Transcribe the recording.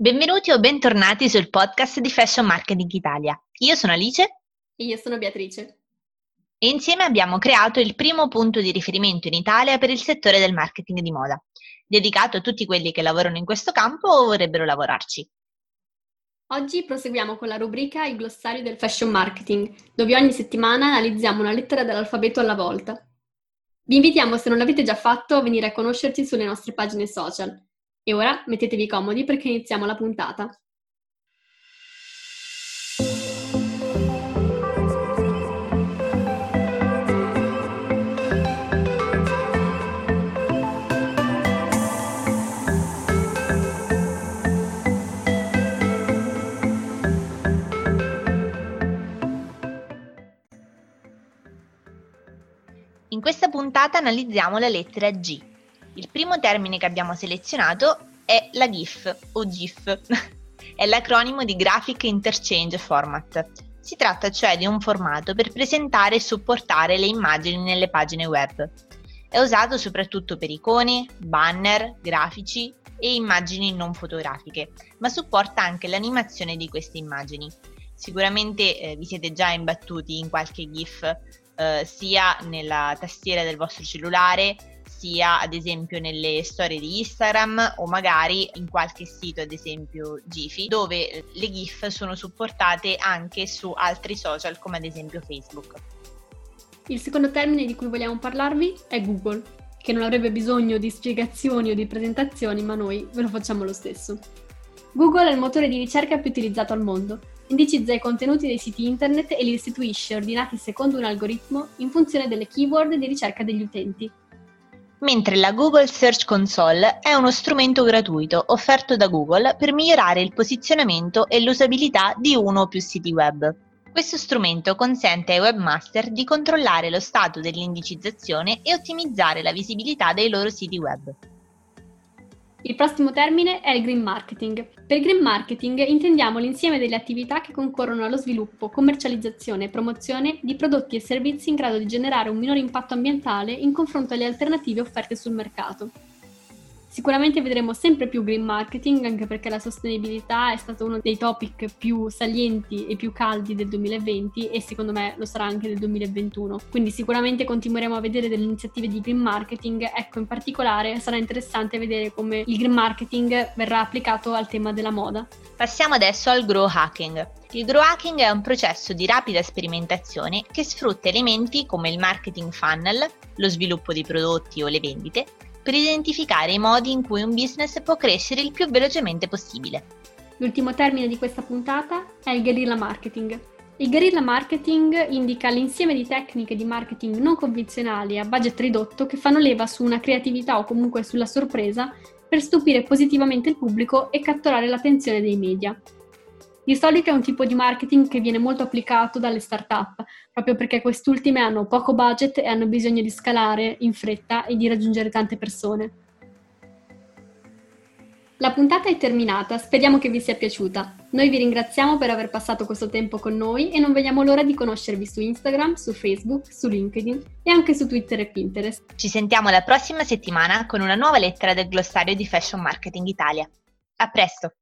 Benvenuti o bentornati sul podcast di Fashion Marketing Italia. Io sono Alice e io sono Beatrice. E insieme abbiamo creato il primo punto di riferimento in Italia per il settore del marketing di moda, dedicato a tutti quelli che lavorano in questo campo o vorrebbero lavorarci. Oggi proseguiamo con la rubrica Il glossario del fashion marketing, dove ogni settimana analizziamo una lettera dell'alfabeto alla volta. Vi invitiamo, se non l'avete già fatto, a venire a conoscerci sulle nostre pagine social e ora mettetevi comodi perché iniziamo la puntata. In questa puntata analizziamo la lettera G il primo termine che abbiamo selezionato è la GIF o GIF. è l'acronimo di Graphic Interchange Format. Si tratta cioè di un formato per presentare e supportare le immagini nelle pagine web. È usato soprattutto per icone, banner, grafici e immagini non fotografiche, ma supporta anche l'animazione di queste immagini. Sicuramente eh, vi siete già imbattuti in qualche GIF eh, sia nella tastiera del vostro cellulare sia ad esempio nelle storie di Instagram o magari in qualche sito, ad esempio Gifi, dove le GIF sono supportate anche su altri social come ad esempio Facebook. Il secondo termine di cui vogliamo parlarvi è Google, che non avrebbe bisogno di spiegazioni o di presentazioni, ma noi ve lo facciamo lo stesso. Google è il motore di ricerca più utilizzato al mondo. Indicizza i contenuti dei siti internet e li restituisce ordinati secondo un algoritmo in funzione delle keyword di ricerca degli utenti mentre la Google Search Console è uno strumento gratuito offerto da Google per migliorare il posizionamento e l'usabilità di uno o più siti web. Questo strumento consente ai webmaster di controllare lo stato dell'indicizzazione e ottimizzare la visibilità dei loro siti web. Il prossimo termine è il green marketing. Per green marketing intendiamo l'insieme delle attività che concorrono allo sviluppo, commercializzazione e promozione di prodotti e servizi in grado di generare un minore impatto ambientale in confronto alle alternative offerte sul mercato. Sicuramente vedremo sempre più green marketing anche perché la sostenibilità è stato uno dei topic più salienti e più caldi del 2020 e secondo me lo sarà anche del 2021. Quindi sicuramente continueremo a vedere delle iniziative di green marketing. Ecco, in particolare sarà interessante vedere come il green marketing verrà applicato al tema della moda. Passiamo adesso al grow hacking. Il grow hacking è un processo di rapida sperimentazione che sfrutta elementi come il marketing funnel, lo sviluppo di prodotti o le vendite, per identificare i modi in cui un business può crescere il più velocemente possibile. L'ultimo termine di questa puntata è il guerrilla marketing. Il guerrilla marketing indica l'insieme di tecniche di marketing non convenzionali a budget ridotto che fanno leva su una creatività o comunque sulla sorpresa per stupire positivamente il pubblico e catturare l'attenzione dei media. Di solito è un tipo di marketing che viene molto applicato dalle start-up, proprio perché quest'ultime hanno poco budget e hanno bisogno di scalare in fretta e di raggiungere tante persone. La puntata è terminata, speriamo che vi sia piaciuta. Noi vi ringraziamo per aver passato questo tempo con noi e non vediamo l'ora di conoscervi su Instagram, su Facebook, su LinkedIn e anche su Twitter e Pinterest. Ci sentiamo la prossima settimana con una nuova lettera del glossario di Fashion Marketing Italia. A presto!